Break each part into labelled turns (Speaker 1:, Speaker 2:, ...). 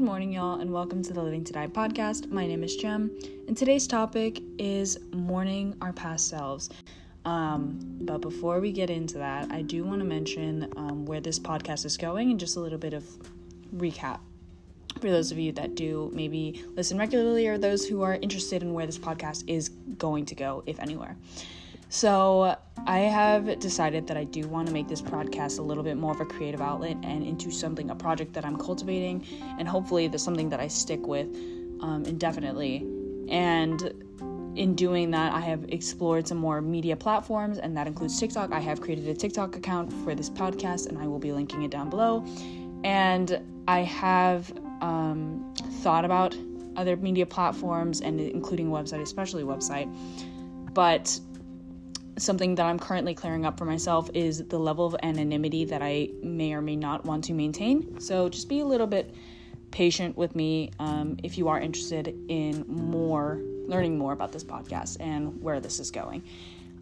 Speaker 1: Good morning, y'all, and welcome to the Living to Die podcast. My name is Jem, and today's topic is mourning our past selves. Um, but before we get into that, I do want to mention um, where this podcast is going and just a little bit of recap for those of you that do maybe listen regularly or those who are interested in where this podcast is going to go, if anywhere. So, I have decided that I do want to make this podcast a little bit more of a creative outlet and into something, a project that I'm cultivating, and hopefully there's something that I stick with um, indefinitely. And in doing that, I have explored some more media platforms, and that includes TikTok. I have created a TikTok account for this podcast, and I will be linking it down below. And I have um, thought about other media platforms, and including website, especially website. But something that I'm currently clearing up for myself is the level of anonymity that I may or may not want to maintain. So just be a little bit patient with me um, if you are interested in more, learning more about this podcast and where this is going.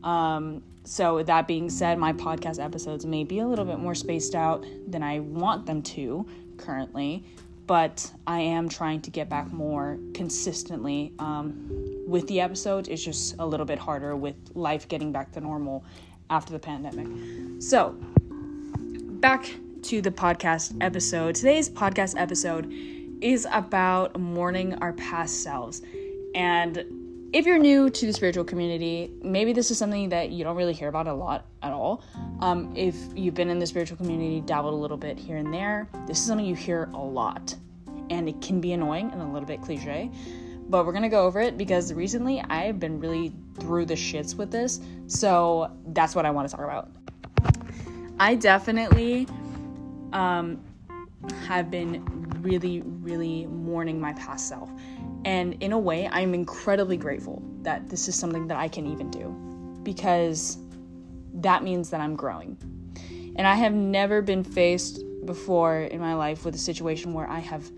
Speaker 1: Um, so, that being said, my podcast episodes may be a little bit more spaced out than I want them to currently, but I am trying to get back more consistently. Um, with the episode. It's just a little bit harder with life getting back to normal after the pandemic. So, back to the podcast episode. Today's podcast episode is about mourning our past selves. And if you're new to the spiritual community, maybe this is something that you don't really hear about a lot at all. Um, if you've been in the spiritual community, dabbled a little bit here and there, this is something you hear a lot. And it can be annoying and a little bit cliche but we're gonna go over it because recently I've been really through the shits with this. So that's what I want to talk about. I definitely um, have been really, really mourning my past self. And in a way, I'm incredibly grateful that this is something that I can even do because that means that I'm growing. And I have never been faced before in my life with a situation where I have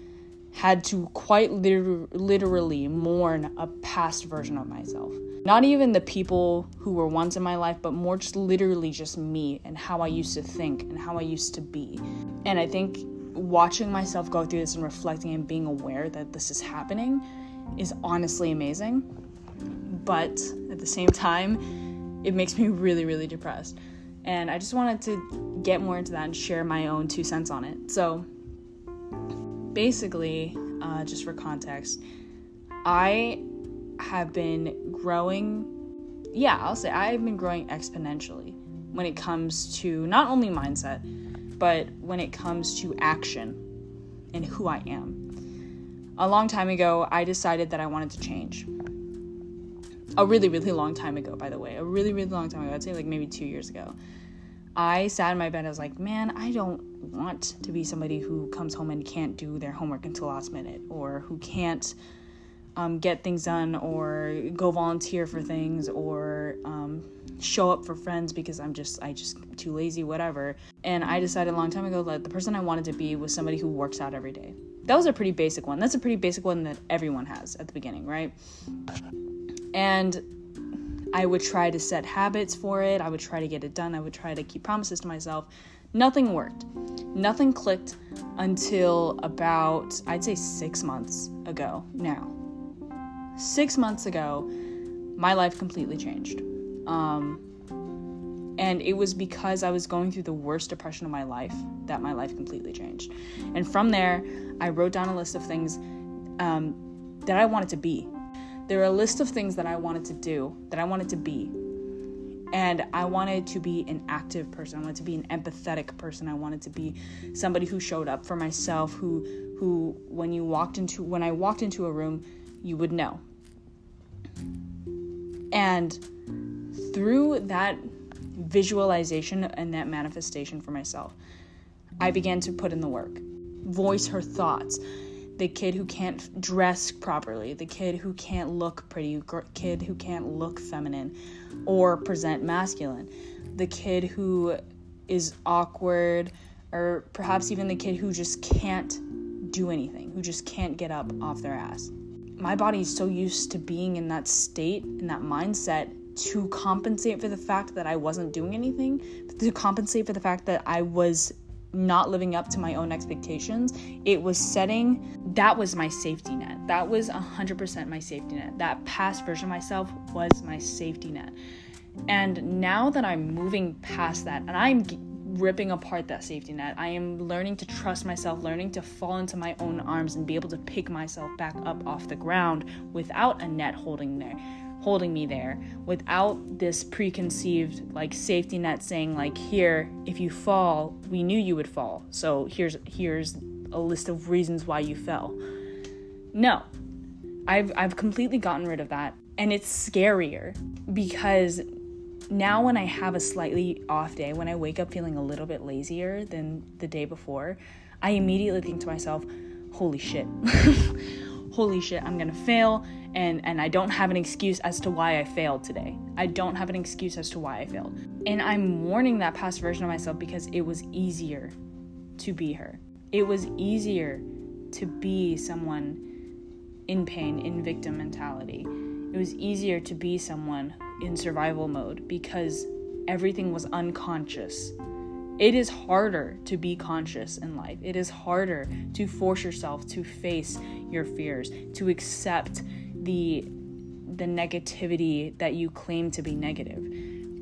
Speaker 1: had to quite liter- literally mourn a past version of myself. Not even the people who were once in my life, but more just literally just me and how I used to think and how I used to be. And I think watching myself go through this and reflecting and being aware that this is happening is honestly amazing. But at the same time, it makes me really, really depressed. And I just wanted to get more into that and share my own two cents on it. So, basically, uh, just for context, I have been growing. Yeah, I'll say I've been growing exponentially when it comes to not only mindset, but when it comes to action and who I am. A long time ago, I decided that I wanted to change. A really, really long time ago, by the way. A really, really long time ago. I'd say like maybe two years ago. I sat in my bed. I was like, man, I don't want to be somebody who comes home and can't do their homework until last minute, or who can't um, get things done, or go volunteer for things, or um, show up for friends because I'm just I just too lazy, whatever. And I decided a long time ago that the person I wanted to be was somebody who works out every day. That was a pretty basic one. That's a pretty basic one that everyone has at the beginning, right? And I would try to set habits for it. I would try to get it done. I would try to keep promises to myself. Nothing worked. Nothing clicked until about, I'd say, six months ago now. Six months ago, my life completely changed. Um, and it was because I was going through the worst depression of my life that my life completely changed. And from there, I wrote down a list of things um, that I wanted to be there were a list of things that I wanted to do, that I wanted to be. And I wanted to be an active person. I wanted to be an empathetic person. I wanted to be somebody who showed up for myself, who who when you walked into when I walked into a room, you would know. And through that visualization and that manifestation for myself, I began to put in the work, voice her thoughts, the kid who can't dress properly, the kid who can't look pretty, kid who can't look feminine or present masculine, the kid who is awkward, or perhaps even the kid who just can't do anything, who just can't get up off their ass. My body is so used to being in that state, in that mindset, to compensate for the fact that I wasn't doing anything, to compensate for the fact that I was not living up to my own expectations. It was setting that was my safety net. That was 100% my safety net. That past version of myself was my safety net. And now that I'm moving past that and I'm ripping apart that safety net, I am learning to trust myself, learning to fall into my own arms and be able to pick myself back up off the ground without a net holding there holding me there without this preconceived like safety net saying like here if you fall we knew you would fall. So here's here's a list of reasons why you fell. No. I've i've completely gotten rid of that. And it's scarier because now when i have a slightly off day when i wake up feeling a little bit lazier than the day before i immediately think to myself holy shit holy shit i'm gonna fail and and I don't have an excuse as to why I failed today. I don't have an excuse as to why I failed. And I'm mourning that past version of myself because it was easier to be her. It was easier to be someone in pain, in victim mentality. It was easier to be someone in survival mode because everything was unconscious. It is harder to be conscious in life. It is harder to force yourself to face your fears, to accept the the negativity that you claim to be negative.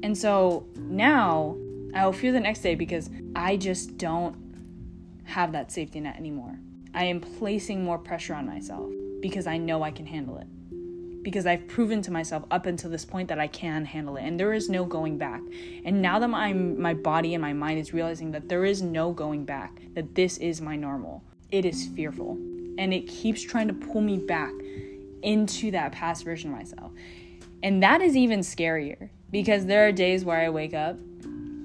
Speaker 1: And so now I'll feel the next day because I just don't have that safety net anymore. I am placing more pressure on myself because I know I can handle it. Because I've proven to myself up until this point that I can handle it and there is no going back. And now that my my body and my mind is realizing that there is no going back, that this is my normal. It is fearful and it keeps trying to pull me back into that past version of myself. And that is even scarier because there are days where I wake up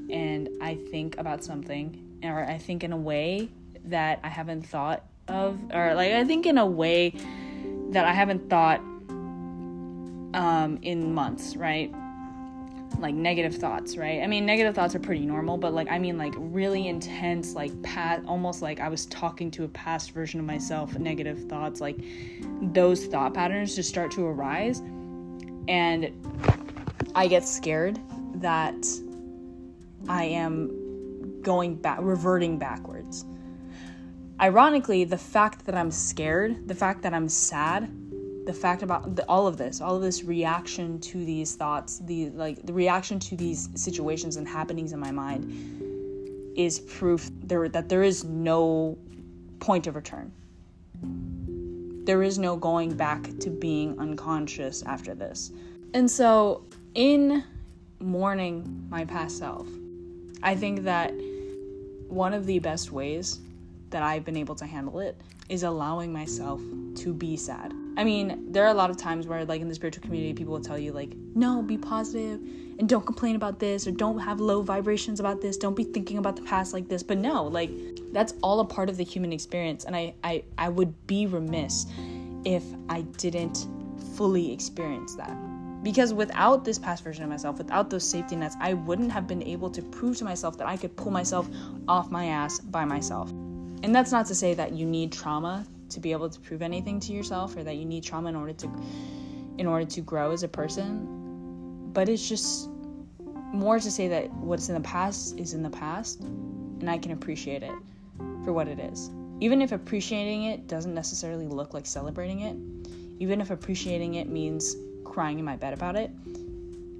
Speaker 1: and I think about something or I think in a way that I haven't thought of or like I think in a way that I haven't thought um, in months, right? like negative thoughts, right? I mean, negative thoughts are pretty normal, but like I mean like really intense like past almost like I was talking to a past version of myself, negative thoughts like those thought patterns just start to arise and I get scared that I am going back reverting backwards. Ironically, the fact that I'm scared, the fact that I'm sad the fact about the, all of this all of this reaction to these thoughts the like the reaction to these situations and happenings in my mind is proof there that there is no point of return. There is no going back to being unconscious after this. And so in mourning my past self i think that one of the best ways that i've been able to handle it is allowing myself to be sad I mean, there are a lot of times where, like, in the spiritual community, people will tell you, like, no, be positive and don't complain about this or don't have low vibrations about this. Don't be thinking about the past like this. But no, like, that's all a part of the human experience. And I, I, I would be remiss if I didn't fully experience that. Because without this past version of myself, without those safety nets, I wouldn't have been able to prove to myself that I could pull myself off my ass by myself. And that's not to say that you need trauma to be able to prove anything to yourself or that you need trauma in order to in order to grow as a person. But it's just more to say that what's in the past is in the past and I can appreciate it for what it is. Even if appreciating it doesn't necessarily look like celebrating it even if appreciating it means crying in my bed about it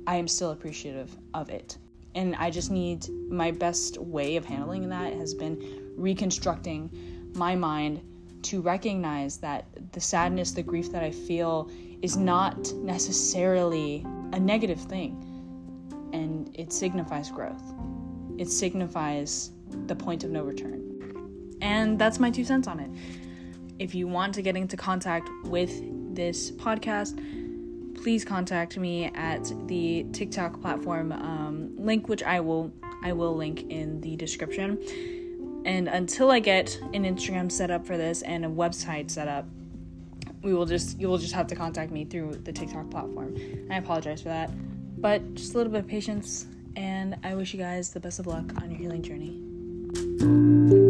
Speaker 1: I am still appreciative of it. And I just need my best way of handling that has been reconstructing my mind to recognize that the sadness, the grief that I feel is not necessarily a negative thing. And it signifies growth, it signifies the point of no return. And that's my two cents on it. If you want to get into contact with this podcast, please contact me at the TikTok platform um, link, which I will I will link in the description. And until I get an Instagram set up for this and a website set up, we will just you will just have to contact me through the TikTok platform. I apologize for that. But just a little bit of patience and I wish you guys the best of luck on your healing journey.